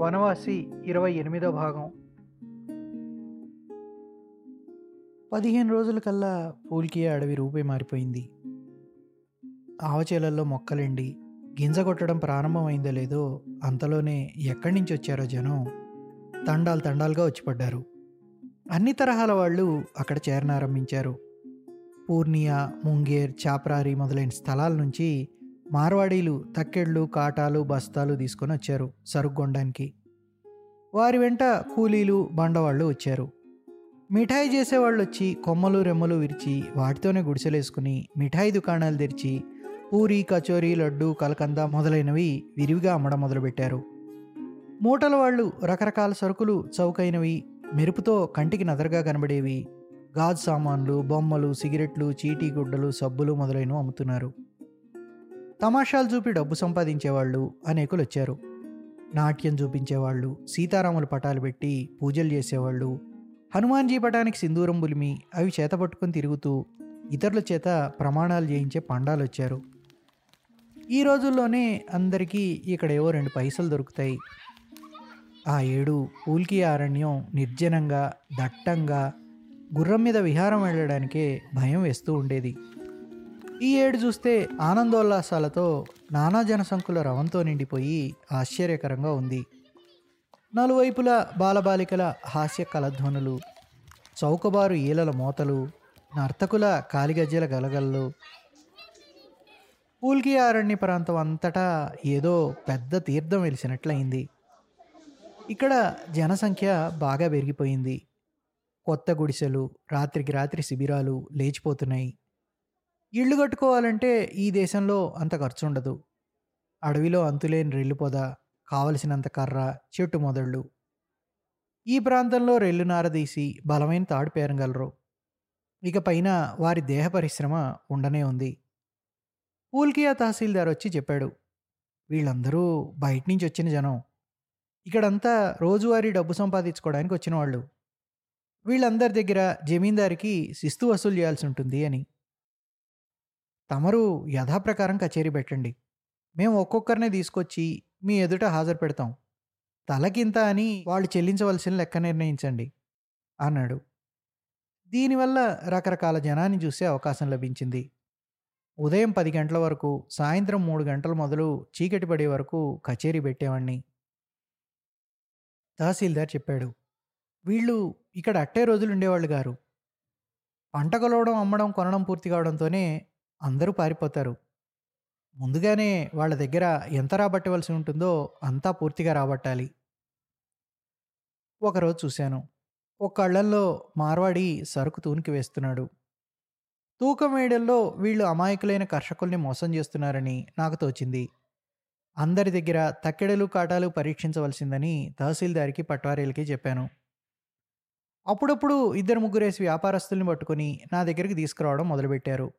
వనవాసి ఇరవై ఎనిమిదో భాగం. పదిహేను రోజుల కల్లా పూల్కియా అడవి రూపే మారిపోయింది. ఆవచేలల్లో మొక్కలండి గింజ కొట్టడం ప్రారంభమైందో లేదో అంతలోనే ఎక్కడి నుంచి వచ్చారో జనం తండాలు తండాలుగా వచ్చిపడ్డారు. అన్ని తరహాల వాళ్ళు అక్కడ చేరనారంభించారు. పూర్ణియా ముంగేర్ చాప్రారి మొదలైన స్థలాల నుంచి మార్వాడీలు తక్కెళ్ళు కాటాలు బస్తాలు తీసుకొని వచ్చారు సరుగ్గొండానికి వారి వెంట కూలీలు బండవాళ్ళు వచ్చారు. మిఠాయి చేసేవాళ్ళు వచ్చి కొమ్మలు రెమ్మలు విరిచి వాటితోనే గుడిసెలేసుకుని మిఠాయి దుకాణాలు తెరిచి పూరి కచోరీ లడ్డు కలకంద మొదలైనవి విరివిగా అమ్మడం మొదలుపెట్టారు. మూటల వాళ్ళు రకరకాల సరుకులు చౌకైనవి మెరుపుతో కంటికి నదరగా కనబడేవి. గాజు సామాన్లు బొమ్మలు సిగరెట్లు చీటీ గుడ్డలు సబ్బులు మొదలైనవి అమ్ముతున్నారు. తమాషాలు చూపి డబ్బు సంపాదించేవాళ్ళు అనేకులు వచ్చారు నాట్యం చూపించేవాళ్ళు సీతారాముల పటాలు పెట్టి పూజలు చేసేవాళ్ళు హనుమాన్జీ పటానికి సింధూరం బులిమి అవి చేత పట్టుకొని తిరుగుతూ ఇతరుల చేత ప్రమాణాలు చేయించే పండాలు వచ్చారు ఈ రోజుల్లోనే అందరికీ ఇక్కడ ఏవో రెండు పైసలు దొరుకుతాయి. ఆ ఏడు పూల్కి అరణ్యం నిర్జనంగా దట్టంగా గుర్రం మీద విహారం వెళ్ళడానికే భయం వేస్తూ ఉండేది. ఈ ఏడు చూస్తే ఆనందోల్లాసాలతో నానా జనసంకుల రవంతో నిండిపోయి ఆశ్చర్యకరంగా ఉంది. నలువైపుల బాలబాలికల హాస్య కలధ్వనులు చౌకబారు ఈలల మోతలు నర్తకుల కాలిగజ్జల గలగలలు పూల్కి అరణ్య ప్రాంతం అంతటా ఏదో పెద్ద తీర్థం వెలిసినట్లయింది. ఇక్కడ జనసంఖ్య బాగా పెరిగిపోయింది. కొత్త గుడిసెలు రాత్రికి రాత్రి శిబిరాలు లేచిపోతున్నాయి. ఇళ్ళు కట్టుకోవాలంటే ఈ దేశంలో అంత ఖర్చు ఉండదు అడవిలో అంతులేని రెల్లు పొద కావలసినంత కర్ర చెట్టు మొదళ్ళు. ఈ ప్రాంతంలో రెల్లు నారదీసి బలమైన తాడు పేరగలరు. ఇక పైన వారి దేహ పరిశ్రమ ఉండనే ఉంది. పూల్కియా తహసీల్దార్ వచ్చి చెప్పాడు వీళ్ళందరూ బయట నుంచి వచ్చిన జనం. ఇక్కడంతా రోజువారీ డబ్బు సంపాదించుకోవడానికి వచ్చిన వాళ్ళు వీళ్ళందరి దగ్గర జమీందారికి శిస్తు వసూలు చేయాల్సి ఉంటుంది అని. తమరు యథాప్రకారం కచేరీ పెట్టండి. మేము ఒక్కొక్కరినే తీసుకొచ్చి మీ ఎదుట హాజరు పెడతాం. తలకింత అని వాళ్ళు చెల్లించవలసిన లెక్క నిర్ణయించండి అన్నాడు. దీనివల్ల రకరకాల జనాన్ని చూసే అవకాశం లభించింది. ఉదయం పది గంటల వరకు సాయంత్రం మూడు గంటల మొదలు చీకటి పడే వరకు కచేరీ పెట్టేవాణ్ణి. తహసీల్దార్ చెప్పాడు వీళ్ళు ఇక్కడ అట్టే రోజులు ఉండేవాళ్ళు గారు. పంట కొలవడం అమ్మడం కొనడం పూర్తి కావడంతోనే అందరూ పారిపోతారు. ముందుగానే వాళ్ళ దగ్గర ఎంత రాబట్టవలసి ఉంటుందో అంతా పూర్తిగా రాబట్టాలి. ఒకరోజు చూశాను. ఒక కళ్ళల్లో మార్వాడి సరుకు తూనికి వేస్తున్నాడు. తూకం వేయడంలో వీళ్ళు అమాయకులైన కర్షకుల్ని మోసం చేస్తున్నారని నాకు తోచింది. అందరి దగ్గర తక్కెడలు కాటాలు పరీక్షించవలసిందని తహసీల్దారికి పట్వారీలకి చెప్పాను. అప్పుడప్పుడు ఇద్దరు ముగ్గురేసి వ్యాపారస్తుల్ని పట్టుకొని నా దగ్గరికి తీసుకురావడం మొదలుపెట్టారు.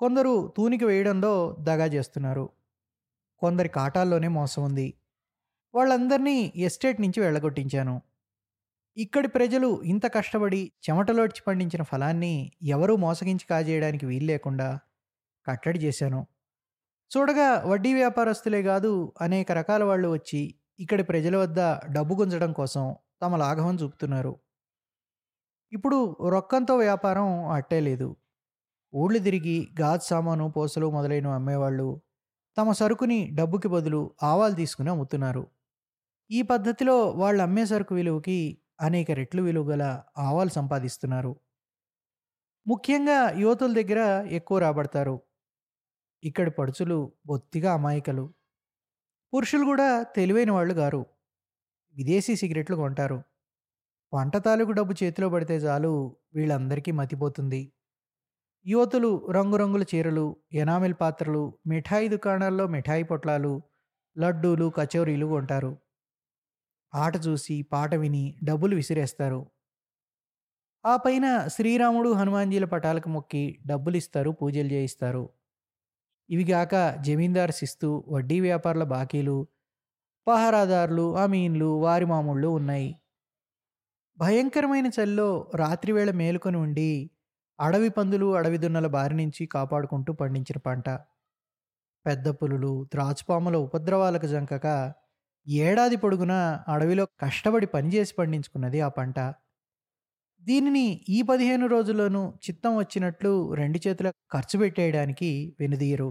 కొందరు తూనికి వేయడంలో దగా చేస్తున్నారు. కొందరి కాటాల్లోనే మోసం ఉంది. వాళ్ళందరినీ ఎస్టేట్ నుంచి వెళ్ళగొట్టించాను. ఇక్కడి ప్రజలు ఇంత కష్టపడి చెమటలోడ్చి పండించిన ఫలాన్ని ఎవరూ మోసగించి కాజేయడానికి వీలు లేకుండా కట్టడి చేశాను. చూడగా వడ్డీ వ్యాపారస్తులే కాదు అనేక రకాల వాళ్ళు వచ్చి ఇక్కడి ప్రజల వద్ద డబ్బు గుంజడం కోసం తమ లాఘవం చూపుతున్నారు. ఇప్పుడు రొక్కంతో వ్యాపారం అట్టే లేదు. ఊళ్ళు తిరిగి గాజు సామాను పోసలు మొదలైనవి అమ్మేవాళ్ళు తమ సరుకుని డబ్బుకి బదులు ఆవాలు తీసుకుని అమ్ముతున్నారు. ఈ పద్ధతిలో వాళ్ళు అమ్మే సరుకు విలువకి అనేక రెట్లు విలువ గల ఆవాలు సంపాదిస్తున్నారు. ముఖ్యంగా యువతుల దగ్గర ఎక్కువ రాబడతారు. ఇక్కడి పడుచులు బొత్తిగా అమాయకలు. పురుషులు కూడా తెలివైన వాళ్ళు గారు. విదేశీ సిగరెట్లు కొంటారు. వంట తాలూకు డబ్బు చేతిలో పడితే చాలు వీళ్ళందరికీ మతిపోతుంది. యువతులు రంగురంగుల చీరలు ఎనామిల్ పాత్రలు మిఠాయి దుకాణాల్లో మిఠాయి పొట్లాలు లడ్డూలు కచోరీలు కొంటారు. ఆట చూసి పాట విని డబ్బులు విసిరేస్తారు. ఆ పైన శ్రీరాముడు హనుమాన్జీల పటాలకు మొక్కి డబ్బులు ఇస్తారు పూజలు చేయిస్తారు. ఇవిగాక జమీందార్ శిస్తు వడ్డీ వ్యాపారుల బాకీలు పహారాదారులు అమీన్లు వారి మామూళ్ళు ఉన్నాయి. భయంకరమైన చలిలో రాత్రివేళ మేలుకొని ఉండి అడవి పందులు అడవి దున్నల బారి నుంచి కాపాడుకుంటూ పండించిన పంట. పెద్ద పులులు ద్రాచుపాముల ఉపద్రవాలకు జంకక ఏడాది పొడుగునా అడవిలో కష్టపడి పనిచేసి పండించుకున్నది ఆ పంట. దీనిని ఈ పదిహేను రోజుల్లోనూ చిత్తం వచ్చినట్లు రెండు చేతుల ఖర్చు పెట్టేయడానికి వెనుదీయరు.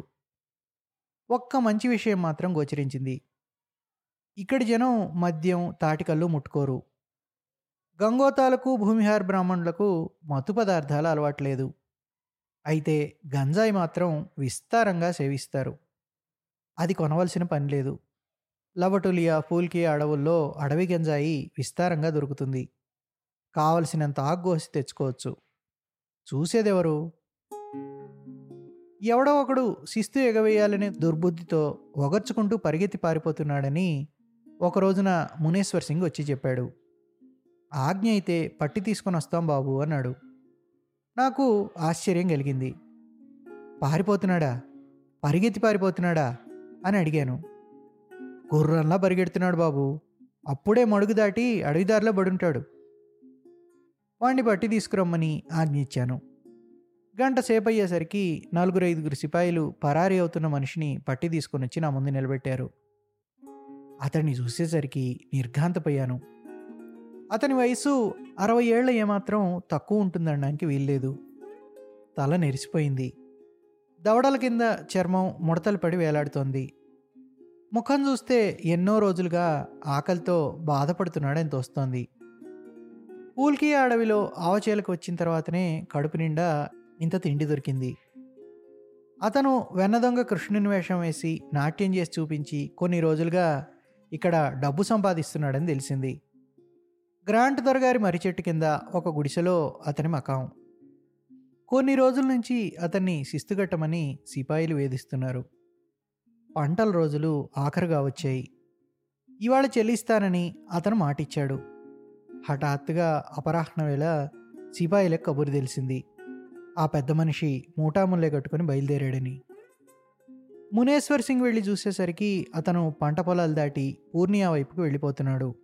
ఒక్క మంచి విషయం మాత్రం గోచరించింది. ఇక్కడి జనం మద్యం తాటికల్లు ముట్టుకోరు. గంగోతాలకు భూమిహార్ బ్రాహ్మణులకు మత్తు పదార్థాలు అలవాట్లేదు. అయితే గంజాయి మాత్రం విస్తారంగా సేవిస్తారు. అది కొనవలసిన పని లేదు. లవటులియా పూల్కి అడవుల్లో అడవి గంజాయి విస్తారంగా దొరుకుతుంది. కావలసినంత ఆగ్గోసి తెచ్చుకోవచ్చు. చూసేదెవరు? ఎవడో ఒకడు శిస్తు ఎగవేయాలనే దుర్బుద్ధితో ఒగర్చుకుంటూ పరిగెత్తి పారిపోతున్నాడని ఒక రోజున మునేశ్వర్ సింగ్ వచ్చి చెప్పాడు. ఆజ్ఞ అయితే పట్టి తీసుకొని వస్తాం బాబు అన్నాడు. నాకు ఆశ్చర్యం కలిగింది. పారిపోతున్నాడా? పరిగెత్తి పారిపోతున్నాడా? అని అడిగాను. గుర్రంలా పరిగెడుతున్నాడు బాబు. అప్పుడే మడుగు దాటి అడవిదారిలో పడుంటాడు. వాణ్ణి పట్టి తీసుకురమ్మని ఆజ్ఞ ఇచ్చాను. గంట సేపు అయ్యేసరికి నలుగురు ఐదుగురు సిపాయిలు పరారీ అవుతున్న మనిషిని పట్టి తీసుకుని వచ్చి నా ముందు నిలబెట్టారు. అతన్ని చూసేసరికి నిర్ఘాంతపోయాను అతని వయసు అరవై ఏళ్ళ ఏమాత్రం తక్కువ ఉంటుందనడానికి వీల్లేదు. తల నెరిసిపోయింది. దవడల కింద చర్మం ముడతలు పడి వేలాడుతోంది. ముఖం చూస్తే ఎన్నో రోజులుగా ఆకలితో బాధపడుతున్నాడని తోస్తోంది. పూల్కి అడవిలో ఆవచేలకు వచ్చిన తర్వాతనే కడుపు నిండా ఇంత తిండి దొరికింది. అతను వెన్నదొంగ కృష్ణుని వేషం వేసి నాట్యం చేసి చూపించి కొన్ని రోజులుగా ఇక్కడ డబ్బు సంపాదిస్తున్నాడని తెలిసింది. గ్రాంట్ దొరగారి మర్రి చెట్టు కింద ఒక గుడిసెలో అతని మకాం. కొన్ని రోజుల నుంచి అతన్ని శిస్తుగట్టమని సిపాయిలు వేధిస్తున్నారు. పంటల రోజులు ఆఖరుగా వచ్చాయి. ఇవాళ చెల్లిస్తానని అతను మాటిచ్చాడు. హఠాత్తుగా అపరాహ్న వేళ సిపాయిలకు కబురు తెలిసింది. ఆ పెద్ద మనిషి మూటాముల్లే కట్టుకుని బయలుదేరాడని. మునేశ్వర్ సింగ్ వెళ్ళి చూసేసరికి అతను పంట పొలాలు దాటి పూర్ణియా వైపుకు వెళ్ళిపోతున్నాడు.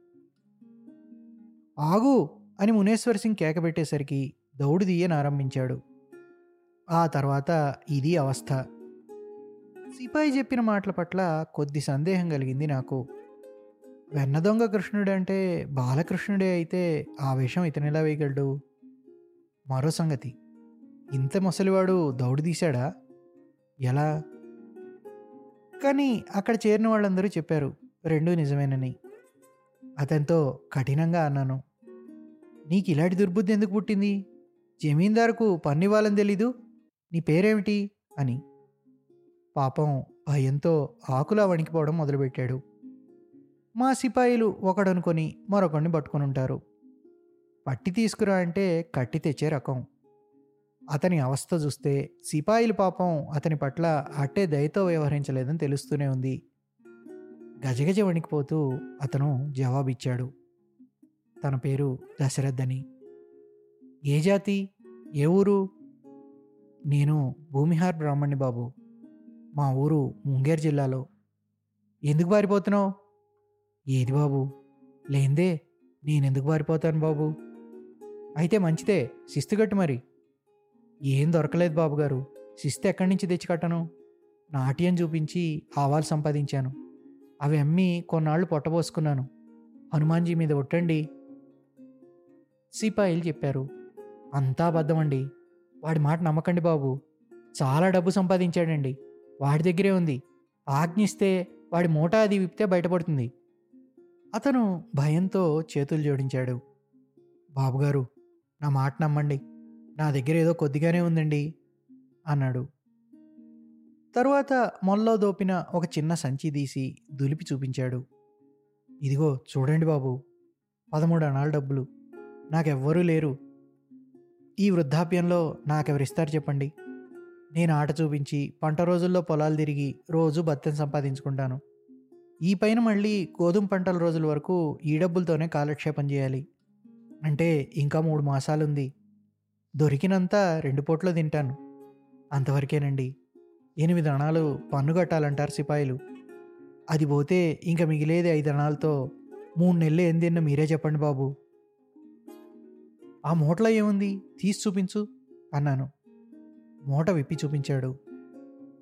ఆగు అని మునేశ్వర్ సింగ్ కేకబెట్టేసరికి దౌడు తీయనారంభించాడు ఆ తర్వాత ఇది అవస్థ. సిపాయి చెప్పిన మాటల పట్ల కొద్ది సందేహం కలిగింది నాకు. వెన్న దొంగ కృష్ణుడంటే బాలకృష్ణుడే అయితే ఆ ఇతనిలా వేయగలడు? మరో సంగతి. ఇంత ముసలివాడు దౌడు తీశాడా? ఎలా? కానీ అక్కడ చేరిన వాళ్ళందరూ చెప్పారు రెండూ నిజమేనని. అతనితో కఠినంగా అన్నాను నీకు ఇలాంటి దుర్బుద్ధి ఎందుకు పుట్టింది? జమీందారుకు పన్ను ఇవ్వాలని తెలీదు? నీ పేరేమిటి? అని. పాపం భయంతో ఆకులా వణికిపోవడం మొదలుపెట్టాడు. మా సిపాయిలు ఒకడనుకొని మరొకడిని పట్టుకొని ఉంటారు పట్టి తీసుకురా అంటే కట్టి తెచ్చే రకం. అతని అవస్థ చూస్తే సిపాయిలు పాపం అతని పట్ల అట్టే దయతో వ్యవహరించలేదని తెలుస్తూనే ఉంది. గజగజ వణికిపోతూ అతను జవాబిచ్చాడు. తన పేరు దశరథ్ అని ఏ జాతి? ఏ ఊరు? నేను భూమిహార్ బ్రాహ్మణ్ణి బాబు. మా ఊరు ముంగేర్ జిల్లాలో. ఎందుకు పారిపోతున్నావు? ఏది బాబు? లేందే నేనెందుకు పారిపోతాను బాబు? అయితే మంచిదే శిస్తుగట్టు మరి. ఏం దొరకలేదు బాబుగారు శిస్తు ఎక్కడి నుంచి తెచ్చి కట్టను? నాట్యం చూపించి ఆవాలు సంపాదించాను. అవి అమ్మి కొన్నాళ్ళు పొట్టబోసుకున్నాను. హనుమాన్జీ మీద ఒట్టండి. సిపాయిలు చెప్పారు అంతా అబద్ధమండి. వాడి మాట నమ్మకండి బాబు. చాలా డబ్బు సంపాదించాడండి. వాడి దగ్గరే ఉంది. ఆజ్ఞిస్తే వాడి మూట అది విప్తే బయటపడుతుంది. అతను భయంతో చేతులు జోడించాడు. బాబుగారు నా మాట నమ్మండి. నా దగ్గర ఏదో కొద్దిగానే ఉందండి అన్నాడు. తరువాత మొల్లో దోపిన ఒక చిన్న సంచి తీసి దులిపి చూపించాడు. ఇదిగో చూడండి బాబు పదమూడు అనాల డబ్బులు. నాకెవ్వరూ లేరు. ఈ వృద్ధాప్యంలో నాకెవరిస్తారు చెప్పండి. నేను ఆట చూపించి పంట రోజుల్లో పొలాలు తిరిగి రోజు బత్తెం సంపాదించుకుంటాను. ఈ పైన మళ్ళీ గోధుమ పంటల రోజుల వరకు ఈ డబ్బులతోనే కాలక్షేపం చేయాలి. అంటే ఇంకా మూడు మాసాలుంది. దొరికినంత రెండు పూట్లో తింటాను. అంతవరకేనండి. ఎనిమిది అణాలు పన్ను కట్టాలంటారు సిపాయిలు. అది పోతే ఇంకా మిగిలేది ఐదు అణాలతో మూడు నెలలు ఏం తిన్నా మీరే చెప్పండి బాబు. ఆ మూటలో ఏముంది? తీసి చూపించు అన్నాను. మూట విప్పి చూపించాడు.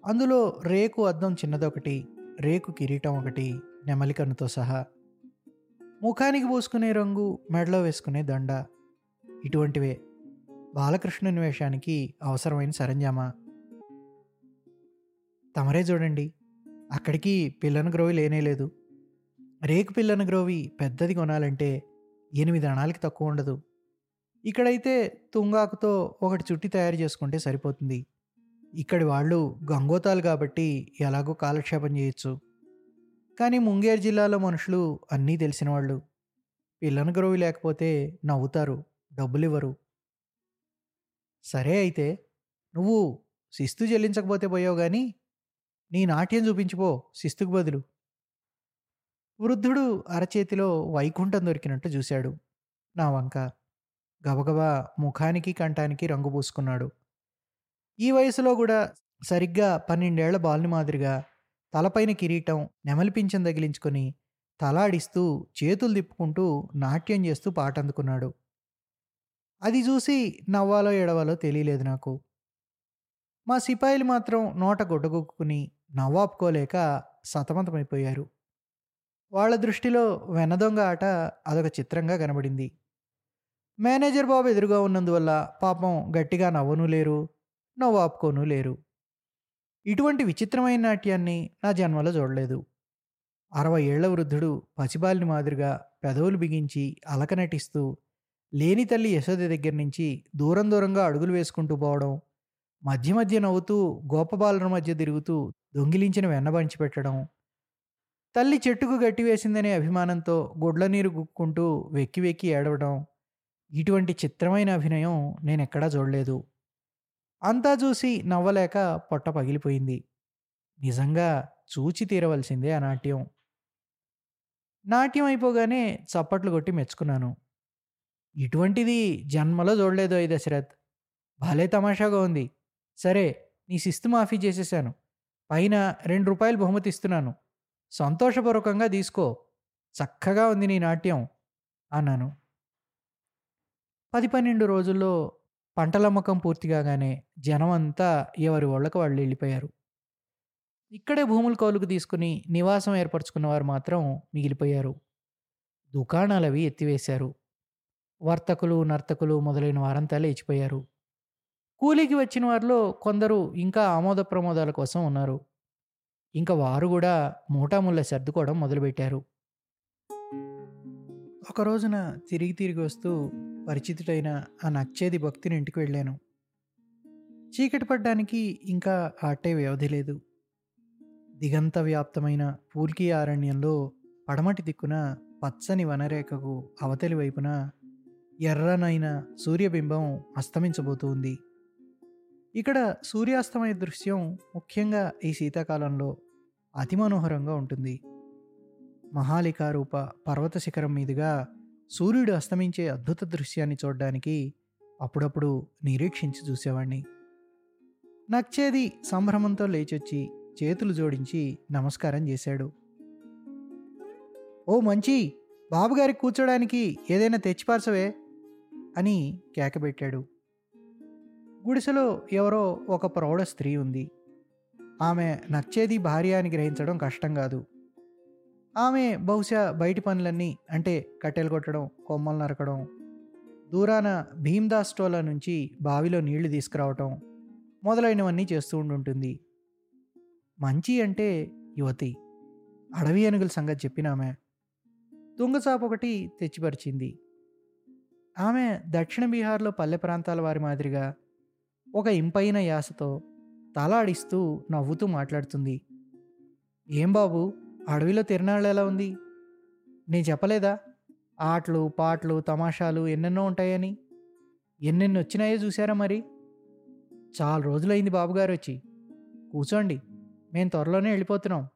అందులో రేకు అద్దం చిన్నదొకటి రేకు కిరీటం ఒకటి నెమలికన్నుతో సహా. ముఖానికి పోసుకునే రంగు మెడలో వేసుకునే దండ. ఇటువంటివే. బాలకృష్ణుని వేషానికి అవసరమైన సరంజామా. తమరే చూడండి. అక్కడికి పిల్లను గ్రోవి లేనేలేదు రేకు పిల్లను గ్రోవి పెద్దది కొనాలంటే ఎనిమిది అణాలకి తక్కువ ఉండదు. ఇక్కడైతే తుంగాకుతో ఒకటి చుట్టి తయారు చేసుకుంటే సరిపోతుంది. ఇక్కడి వాళ్ళు గంగోతాలు కాబట్టి ఎలాగో కాలక్షేపం చేయొచ్చు. కానీ ముంగేర్ జిల్లాలో మనుషులు అన్నీ తెలిసిన వాళ్ళు పిల్లను గ్రోవి లేకపోతే నవ్వుతారు డబ్బులు ఇవ్వరు సరే అయితే నువ్వు శిస్తు చెల్లించకపోతే పోయావు కానీ నీ నాట్యం చూపించిపో శిస్తుకు బదులు. వృద్ధుడు అరచేతిలో వైకుంఠం దొరికినట్టు చూశాడు. నా వంక గబగబా ముఖానికి కంఠానికి రంగు పూసుకున్నాడు. ఈ వయసులో కూడా సరిగ్గా పన్నెండేళ్ళ బాలుని మాదిరిగా తలపైన కిరీటం నెమలిపించం తగిలించుకొని తలాడిస్తూ చేతులు తిప్పుకుంటూ నాట్యం చేస్తూ పాట అందుకున్నాడు అది చూసి నవ్వాలో ఎడవాలో తెలియలేదు నాకు. మా సిపాయిలు మాత్రం నోట గొడ్డగొక్కుని నవ్వాపుకోలేక సతమతమైపోయారు. వాళ్ళ దృష్టిలో వెనదొంగ ఆట అదొక చిత్రంగా కనబడింది. మేనేజర్ బాబు ఎదురుగా ఉన్నందువల్ల పాపం గట్టిగా నవ్వను లేరు నవ్వాపుకోను లేరు. ఇటువంటి విచిత్రమైన నాట్యాన్ని నా జన్మలో చూడలేదు. అరవై ఏళ్ళ వృద్ధుడు పసిబాలిని మాదిరిగా పెదవులు బిగించి అలక నటిస్తూ లేని తల్లి యశోద దగ్గర నుంచి దూరం దూరంగా అడుగులు వేసుకుంటూ పోవడం మధ్య మధ్య నవ్వుతూ గోపబాలుల మధ్య తిరుగుతూ దొంగిలించిన వెన్నబంచి పెట్టడం. తల్లి చెట్టుకు గట్టి వేసిందనే అభిమానంతో గుడ్ల నీరు గుక్కుంటూ వెక్కి వెక్కి ఏడవడం. ఇటువంటి చిత్రమైన అభినయం నేను ఎక్కడా చూడలేదు. అంతా చూసి నవ్వలేక పొట్ట పగిలిపోయింది. నిజంగా చూచి తీరవలసిందే ఆ నాట్యం. నాట్యం అయిపోగానే చప్పట్లు కొట్టి మెచ్చుకున్నాను. ఇటువంటిది జన్మలో చూడలేదు అయి దశరథ్. భలే తమాషాగా ఉంది. సరే నీ శిస్తు మాఫీ చేసేసాను. పైన రెండు రూపాయలు బహుమతి ఇస్తున్నాను. సంతోషపూర్వకంగా తీసుకో. చక్కగా ఉంది నీ నాట్యం అన్నాను. పది పన్నెండు రోజుల్లో పంటలమ్మకం పూర్తి కాగానే జనం అంతా ఎవరి వాళ్ళకు వాళ్ళు వెళ్ళిపోయారు. ఇక్కడే భూములు కౌలుకు తీసుకుని నివాసం ఏర్పరచుకున్న వారు మాత్రం మిగిలిపోయారు. దుకాణాలవి ఎత్తివేశారు. వర్తకులు నర్తకులు మొదలైన వారంతా లేచిపోయారు. కూలీకి వచ్చిన వారిలో కొందరు ఇంకా ఆమోద ప్రమోదాల కోసం ఉన్నారు. ఇంకా వారు కూడా మూటాముళ్ళ సర్దుకోవడం మొదలుపెట్టారు. ఒక రోజున తిరిగి తిరిగి వస్తూ పరిచితుడైన ఆ నచ్చేది భక్తిని ఇంటికి వెళ్ళాను. చీకటి పడ్డానికి ఇంకా ఆటే వ్యవధి లేదు. దిగంత వ్యాప్తమైన పూల్కి అరణ్యంలో పడమటి దిక్కున పచ్చని వనరేఖకు అవతలి వైపున ఎర్రనైన సూర్యబింబం అస్తమించబోతుంది ఇక్కడ సూర్యాస్తమయ దృశ్యం ముఖ్యంగా ఈ శీతాకాలంలో అతి మనోహరంగా ఉంటుంది. మహాలికారూప పర్వత శిఖరం మీదుగా సూర్యుడు అస్తమించే అద్భుత దృశ్యాన్ని చూడడానికి అప్పుడప్పుడు నిరీక్షించి చూసేవాణ్ణి. నచ్చేది సంభ్రమంతో లేచొచ్చి చేతులు జోడించి నమస్కారం చేశాడు. ఓ మంచి బాబుగారికి కూర్చోడానికి ఏదైనా తెచ్చిపార్చవే అని కేకబెట్టాడు. గుడిసెలో ఎవరో ఒక ప్రౌఢ స్త్రీ ఉంది. ఆమె నచ్చేది భార్య అని గ్రహించడం కష్టం కాదు. ఆమె బహుశా బయటి పనులన్నీ అంటే కట్టెలు కొట్టడం కొమ్మలు నరకడం దూరాన భీమ్దాస్ నుంచి బావిలో నీళ్ళు తీసుకురావటం మొదలైనవన్నీ చేస్తూ ఉండుంటుంది. మంచి అంటే యువతి. అడవి ఏనుగుల సంగతి చెప్పిన ఆమె. తుంగచాప ఒకటి తెచ్చిపరిచింది. ఆమె దక్షిణ బీహార్లో పల్లె ప్రాంతాల వారి మాదిరిగా ఒక ఇంపైన యాసతో తలాడిస్తూ నవ్వుతూ మాట్లాడుతుంది. ఏం బాబు అడవిలో తిరణాళ్ళు ఎలా ఉంది? నేను చెప్పలేదా? ఆటలు పాటలు తమాషాలు ఎన్నెన్నో ఉంటాయని? ఎన్నెన్ని వచ్చినాయో చూసారా మరి? చాలా రోజులైంది బాబుగారు వచ్చి. కూర్చోండి మేము త్వరలోనే వెళ్ళిపోతున్నాం.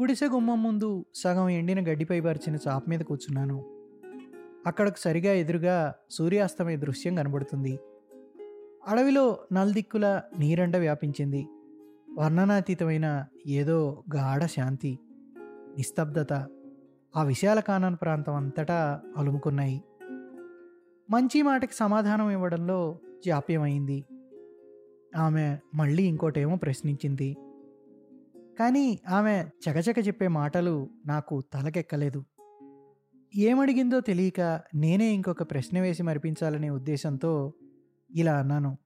గుడిసె గుమ్మం ముందు సగం ఎండిన గడ్డిపై పరిచిన చాప మీద కూర్చున్నాను. అక్కడకు సరిగా ఎదురుగా సూర్యాస్తమయ దృశ్యం కనబడుతుంది. అడవిలో నల్దిక్కుల నీరండ వ్యాపించింది. వర్ణనాతీతమైన ఏదో గాఢ శాంతి నిస్తబ్దత ఆ విశాల కానన్ ప్రాంతం అంతటా అలుముకున్నాయి. మంచి మాటకి సమాధానం ఇవ్వడంలో జాప్యమైంది. ఆమె మళ్ళీ ఇంకోటేమో ప్రశ్నించింది. కానీ ఆమె చకచక చెప్పే మాటలు నాకు తలకెక్కలేదు. ఏమడిగిందో తెలియక నేనే ఇంకొక ప్రశ్న వేసి మరిపించాలనే ఉద్దేశంతో ఇలా అన్నాను.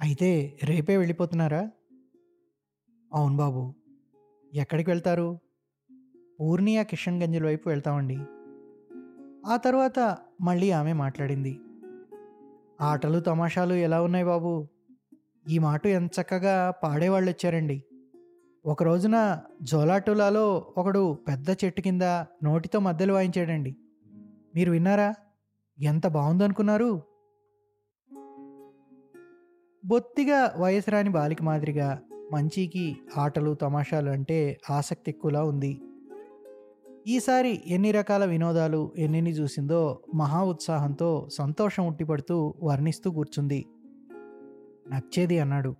అయితే రేపే వెళ్ళిపోతున్నారా? అవును బాబు. ఎక్కడికి వెళ్తారు? పూర్ణియా కిషన్ గంజ్ల వైపు వెళ్తామండి. ఆ తర్వాత మళ్ళీ ఆమె మాట్లాడింది. ఆటలు తమాషాలు ఎలా ఉన్నాయి బాబు? ఈ మాట ఎంత చక్కగా పాడేవాళ్ళు వచ్చారండి ఒక రోజున జోలాటులాలో ఒకడు పెద్ద చెట్టు కింద నోటితో మధ్యలు వాయించాడండి. మీరు విన్నారా? ఎంత బాగుందనుకున్నారు? బొత్తిగా వయసు రాని బాలిక మాదిరిగా మంచికి ఆటలు తమాషాలు అంటే ఆసక్తి ఎక్కువలా ఉంది. ఈసారి ఎన్ని రకాల వినోదాలు ఎన్నెన్ని చూసిందో మహా ఉత్సాహంతో సంతోషం ఉట్టిపడుతూ వర్ణిస్తూ కూర్చుంది. నచ్చేది అన్నాడు.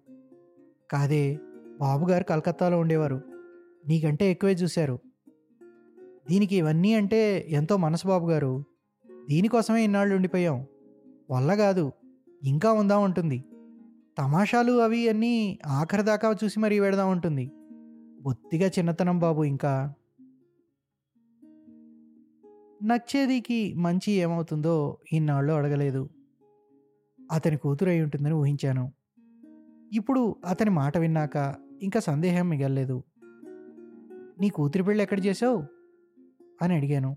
కాదే బాబుగారు కలకత్తాలో ఉండేవారు. నీకంటే ఎక్కువే చూశారు. దీనికి ఇవన్నీ అంటే ఎంతో మనసు బాబు గారు దీనికోసమే ఇన్నాళ్ళు ఉండిపోయాం. వల్ల కాదు ఇంకా ఉందాం ఉంటుంది తమాషాలు అవి అన్నీ ఆఖరి దాకా చూసి మరీ వెడదాం ఉంటుంది బొత్తిగా చిన్నతనం బాబు ఇంకా. నచ్చేదికి మంచి ఏమవుతుందో ఇన్నాళ్ళు అడగలేదు. అతని కూతురు అయి ఉంటుందని ఊహించాను. ఇప్పుడు అతని మాట విన్నాక ఇంకా సందేహం మిగల్లేదు. నీ కూతురి పెళ్ళి ఎక్కడ చేసావు అని అడిగాను.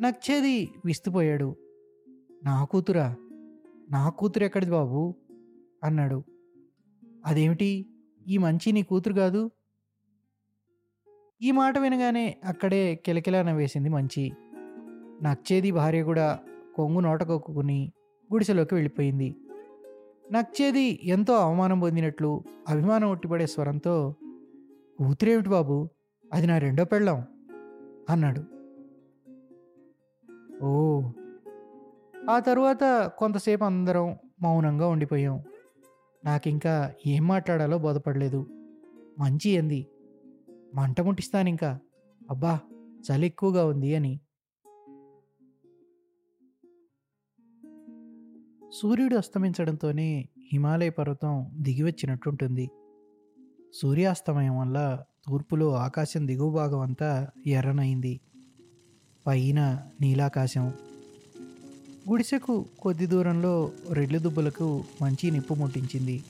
నచ్చేది విస్తుపోయాడు. నా కూతురా? నా కూతురు ఎక్కడిది బాబు? అన్నాడు. అదేమిటి? ఈ మంచి నీ కూతురు కాదు? ఈ మాట వినగానే అక్కడే కిలకిలా నవ్వేసింది మంచి. నచ్చేది భార్య కూడా కొంగు నోటకొక్కుని గుడిసెలోకి వెళ్ళిపోయింది. నచ్చేది ఎంతో అవమానం పొందినట్లు అభిమానం ఉట్టిపడే స్వరంతో ఊతిరేమిటి బాబు అది నా రెండో పెళ్ళాం అన్నాడు. ఓ! ఆ తరువాత కొంతసేపు అందరం మౌనంగా ఉండిపోయాం. నాకింకా ఏం మాట్లాడాలో బోధపడలేదు. మంచి ఏంది మంట ముట్టిస్తాను ఇంకా అబ్బా! చలి ఎక్కువగా ఉంది అని. సూర్యుడు అస్తమించడంతోనే హిమాలయ పర్వతం దిగివచ్చినట్టుంటుంది. సూర్యాస్తమయం వల్ల తూర్పులో ఆకాశం దిగువ భాగం అంతా ఎర్రనైంది పైన నీలాకాశం. గుడిసెకు కొద్ది దూరంలో రెడ్లు దుబ్బులకు మంచి నిప్పు ముట్టించింది.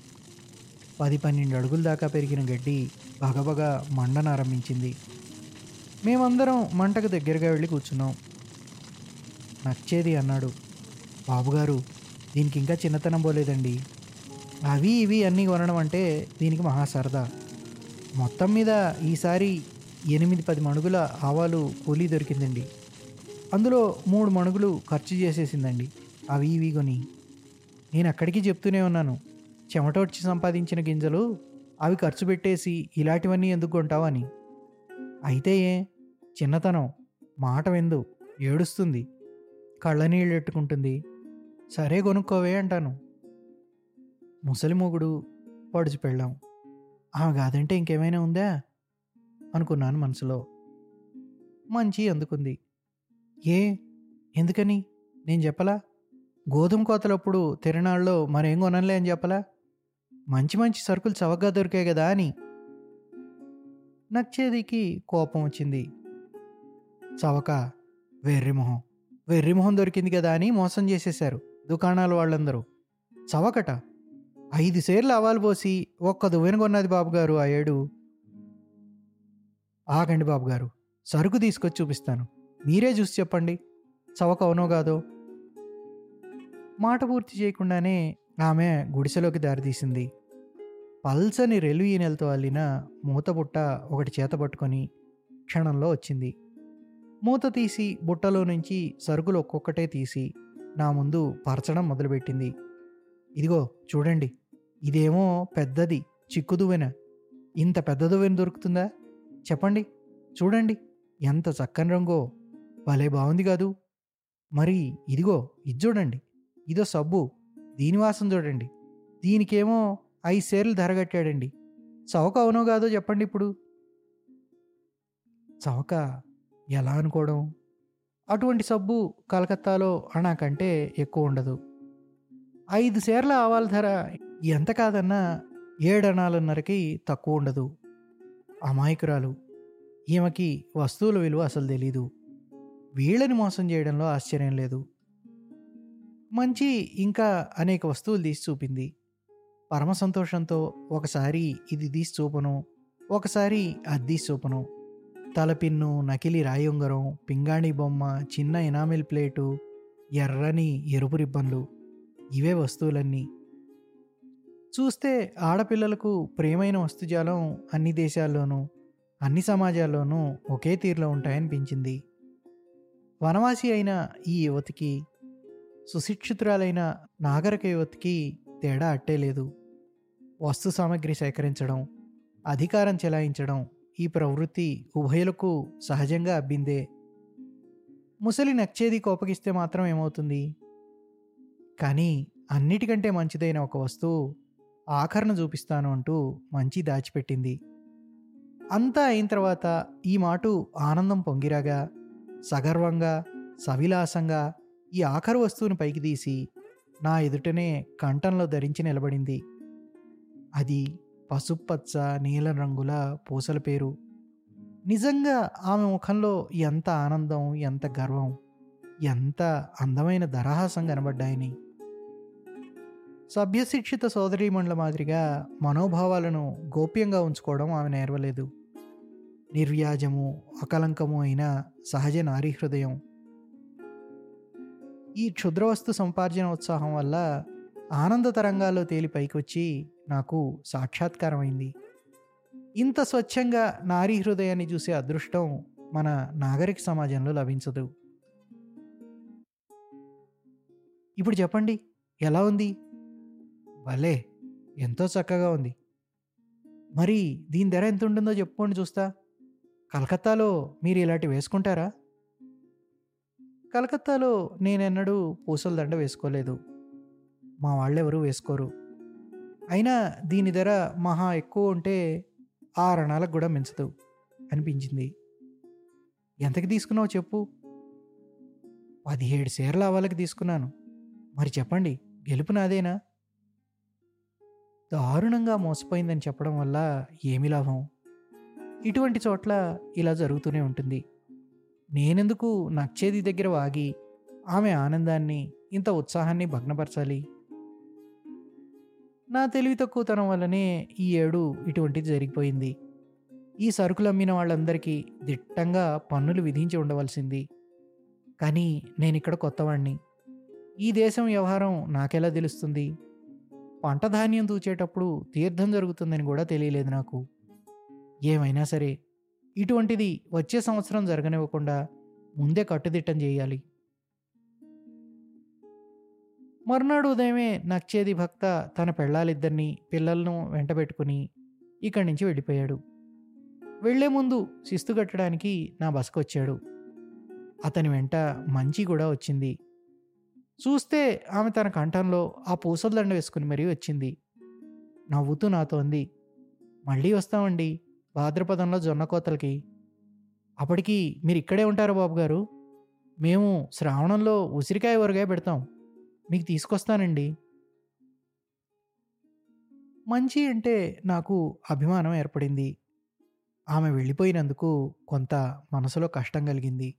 పది పన్నెండు అడుగుల దాకా పెరిగిన గడ్డి బగబగా మండనారంభించింది మేమందరం మంటకు దగ్గరగా వెళ్ళి కూర్చున్నాం. నచ్చేది అన్నాడు. బాబుగారు దీనికి ఇంకా చిన్నతనం పోలేదండి. అవి ఇవి అన్నీ కొనడం అంటే దీనికి మహా సరదా మొత్తం మీద ఈసారి ఎనిమిది పది మణుగుల ఆవాలు కూలీ దొరికిందండి. అందులో మూడు మణుగులు ఖర్చు చేసేసిందండి. అవి ఇవి కొని. నేను అక్కడికి చెప్తూనే ఉన్నాను. చెమటోడ్చి సంపాదించిన గింజలు అవి ఖర్చు పెట్టేసి ఇలాంటివన్నీ ఎందుకు కొంటావు అని. అయితే ఏ? చిన్నతనం. మాట వెందు ఏడుస్తుంది. కళ్ళనీళ్ళు ఎట్టుకుంటుంది. సరే కొనుక్కోవే అంటాను. ముసలి మొగుడు పడుచు పెళ్ళాం. ఆమె కాదంటే ఇంకేమైనా ఉందా? అనుకున్నాను మనసులో. మంచి అందుకుంది. ఏ? ఎందుకని? నేను చెప్పలా? గోధుమ కోతలప్పుడు తిరణాల్లో మరేం కొనలే అని చెప్పలా? మంచి మంచి సరుకులు చవకగా దొరికాయి కదా అని. నచ్చేదికి కోపం వచ్చింది. చవక వెర్రిమొహం వెర్రిమొహం దొరికింది కదా అని మోసం చేసేశారు. దుకాణాల వాళ్ళందరూ. చవకట. ఐదు సేర్లు అవాలు పోసి ఒక్క దువ్వెన కొన్నది బాబుగారు ఆ ఏడు. ఆగండి బాబుగారు సరుకు తీసుకొచ్చి చూపిస్తాను. మీరే చూసి చెప్పండి. చవక అవునో కాదో? మాట పూర్తి చేయకుండానే ఆమె గుడిసెలోకి దారితీసింది పల్సని రెలు ఈనెలతో అల్లిన మూత బుట్ట ఒకటి చేత పట్టుకొని క్షణంలో వచ్చింది. మూత తీసి బుట్టలో నుంచి సరుకులు ఒక్కొక్కటే తీసి నా ముందు పరచడం మొదలుపెట్టింది. ఇదిగో చూడండి ఇదేమో పెద్దది చిక్కు దువ్వెన ఇంత పెద్ద దువ్వెన దొరుకుతుందా? చెప్పండి చూడండి ఎంత చక్కని రంగో. భలే బాగుంది కాదు. మరి ఇదిగో ఇది చూడండి ఇదో సబ్బు దీని వాసన చూడండి. దీనికేమో ఐదు సేర్లు ధర కట్టాడండి. చవక అవునో కాదో చెప్పండి ఇప్పుడు. చవక ఎలా అనుకోవడం? అటువంటి సబ్బు కలకత్తాలో అనాకంటే ఎక్కువ ఉండదు. ఐదు సేర్ల ఆవాల ధర ఎంత కాదన్నా ఏడనాలన్నరకి తక్కువ ఉండదు. అమాయకురాలు. ఈమెకి వస్తువుల విలువ అసలు తెలీదు. వీళ్ళని మోసం చేయడంలో ఆశ్చర్యం లేదు. మంచి ఇంకా అనేక వస్తువులు తీసి చూపింది. పరమ సంతోషంతో ఒకసారి ఇది తీసి చూపను ఒకసారి అది తీసి చూపను. తలపిన్ను నకిలీ రాయి ఉంగరం పింగాణి బొమ్మ చిన్న ఎనామిల్ ప్లేటు ఎర్రని ఎరుపు రిబ్బన్లు. ఇవే వస్తువులన్నీ. చూస్తే ఆడపిల్లలకు ప్రేమైన వస్తుజాలం అన్ని దేశాల్లోనూ అన్ని సమాజాల్లోనూ ఒకే తీరులో ఉంటాయనిపించింది. వనవాసి అయిన ఈ యువతికి సుశిక్షితురాలైన నాగరిక యువతికి తేడా అట్టే లేదు. వస్తు సామాగ్రి సేకరించడం అధికారం చెలాయించడం ఈ ప్రవృత్తి ఉభయులకు సహజంగా అబ్బిందే. ముసలి నచ్చేది కోపగిస్తే మాత్రం ఏమవుతుంది? కానీ అన్నిటికంటే మంచిదైన ఒక వస్తువు ఆఖరణ చూపిస్తాను అంటూ మంచి దాచిపెట్టింది. అంతా అయిన తర్వాత ఈ మాటు ఆనందం పొంగిరాగా సగర్వంగా సవిలాసంగా ఈ ఆఖరు వస్తువుని పైకి తీసి నా ఎదుటనే కంఠంలో ధరించి నిలబడింది. అది పసుపచ్చ నీలం రంగుల పూసల పేరు. నిజంగా ఆమె ముఖంలో ఎంత ఆనందం ఎంత గర్వం ఎంత అందమైన దరహాసం కనబడ్డాయని. సభ్యశిక్షిత సోదరీమణుల మాదిరిగా మనోభావాలను గోప్యంగా ఉంచుకోవడం ఆమె నేర్వలేదు. నిర్వ్యాజము అకలంకము అయిన సహజ నారీ హృదయం ఈ క్షుద్రవస్తు సంపార్జన ఉత్సాహం వల్ల ఆనంద తరంగాల్లో తేలి పైకి వచ్చి నాకు సాక్షాత్కారమైంది. ఇంత స్వచ్ఛంగా నారీ హృదయాన్ని చూసే అదృష్టం మన నాగరిక సమాజంలో లభించదు. ఇప్పుడు చెప్పండి ఎలా ఉంది? భలే! ఎంతో చక్కగా ఉంది. మరి దీని ధర ఎంత ఉంటుందో చెప్పుకోండి చూస్తా. కలకత్తాలో మీరు ఇలాంటి వేసుకుంటారా? కలకత్తాలో నేనెన్నడూ పూసల దండ వేసుకోలేదు. మా వాళ్ళెవరూ వేసుకోరు. అయినా దీని ధర మహా ఎక్కువ ఉంటే ఆరణాలకు కూడా మించదు అనిపించింది. ఎంతకి తీసుకున్నావు చెప్పు. పదిహేడు సేర్ల అవ్వాలకి తీసుకున్నాను. మరి చెప్పండి గెలుపు నాదేనా? దారుణంగా మోసపోయిందని చెప్పడం వల్ల ఏమి లాభం? ఇటువంటి చోట్ల ఇలా జరుగుతూనే ఉంటుంది. నేనెందుకు నచ్చేది దగ్గర వాగి ఆమె ఆనందాన్ని ఇంత ఉత్సాహాన్ని భగ్నపరచాలి? నా తెలివి తక్కువతనం వల్లనే ఈ ఏడు ఇటువంటిది జరిగిపోయింది. ఈ సరుకులు అమ్మిన వాళ్ళందరికీ దిట్టంగా పన్నులు విధించి ఉండవలసింది. కానీ నేను ఇక్కడ కొత్తవాణ్ణి. ఈ దేశం వ్యవహారం నాకెలా తెలుస్తుంది? పంట ధాన్యం తూచేటప్పుడు తీర్థం జరుగుతుందని కూడా తెలియలేదు నాకు. ఏమైనా సరే ఇటువంటిది వచ్చే సంవత్సరం జరగనివ్వకుండా ముందే కట్టుదిట్టం చేయాలి. మర్నాడు ఉదయమే నచ్చేది భక్త తన పెళ్ళాలిద్దరినీ పిల్లలను వెంటబెట్టుకుని ఇక్కడి నుంచి వెళ్ళిపోయాడు. వెళ్ళే ముందు శిస్తు కట్టడానికి నా బస్కు వచ్చాడు అతని వెంట మంచి కూడా వచ్చింది. చూస్తే ఆమె తన కంఠంలో ఆ పూసదండ వేసుకుని మరీ వచ్చింది. నవ్వుతూ నాతో అంది మళ్ళీ వస్తామండి భాద్రపదంలో జొన్న కోతలకి అప్పటికి మీరు ఇక్కడే ఉంటారు బాబు గారు మేము శ్రావణంలో ఉసిరికాయ ఊరగాయ పెడతాం. మీకు తీసుకొస్తానండి. మంచి అంటే నాకు అభిమానం ఏర్పడింది. ఆమె వెళ్ళిపోయినందుకు కొంత మనసులో కష్టం కలిగింది.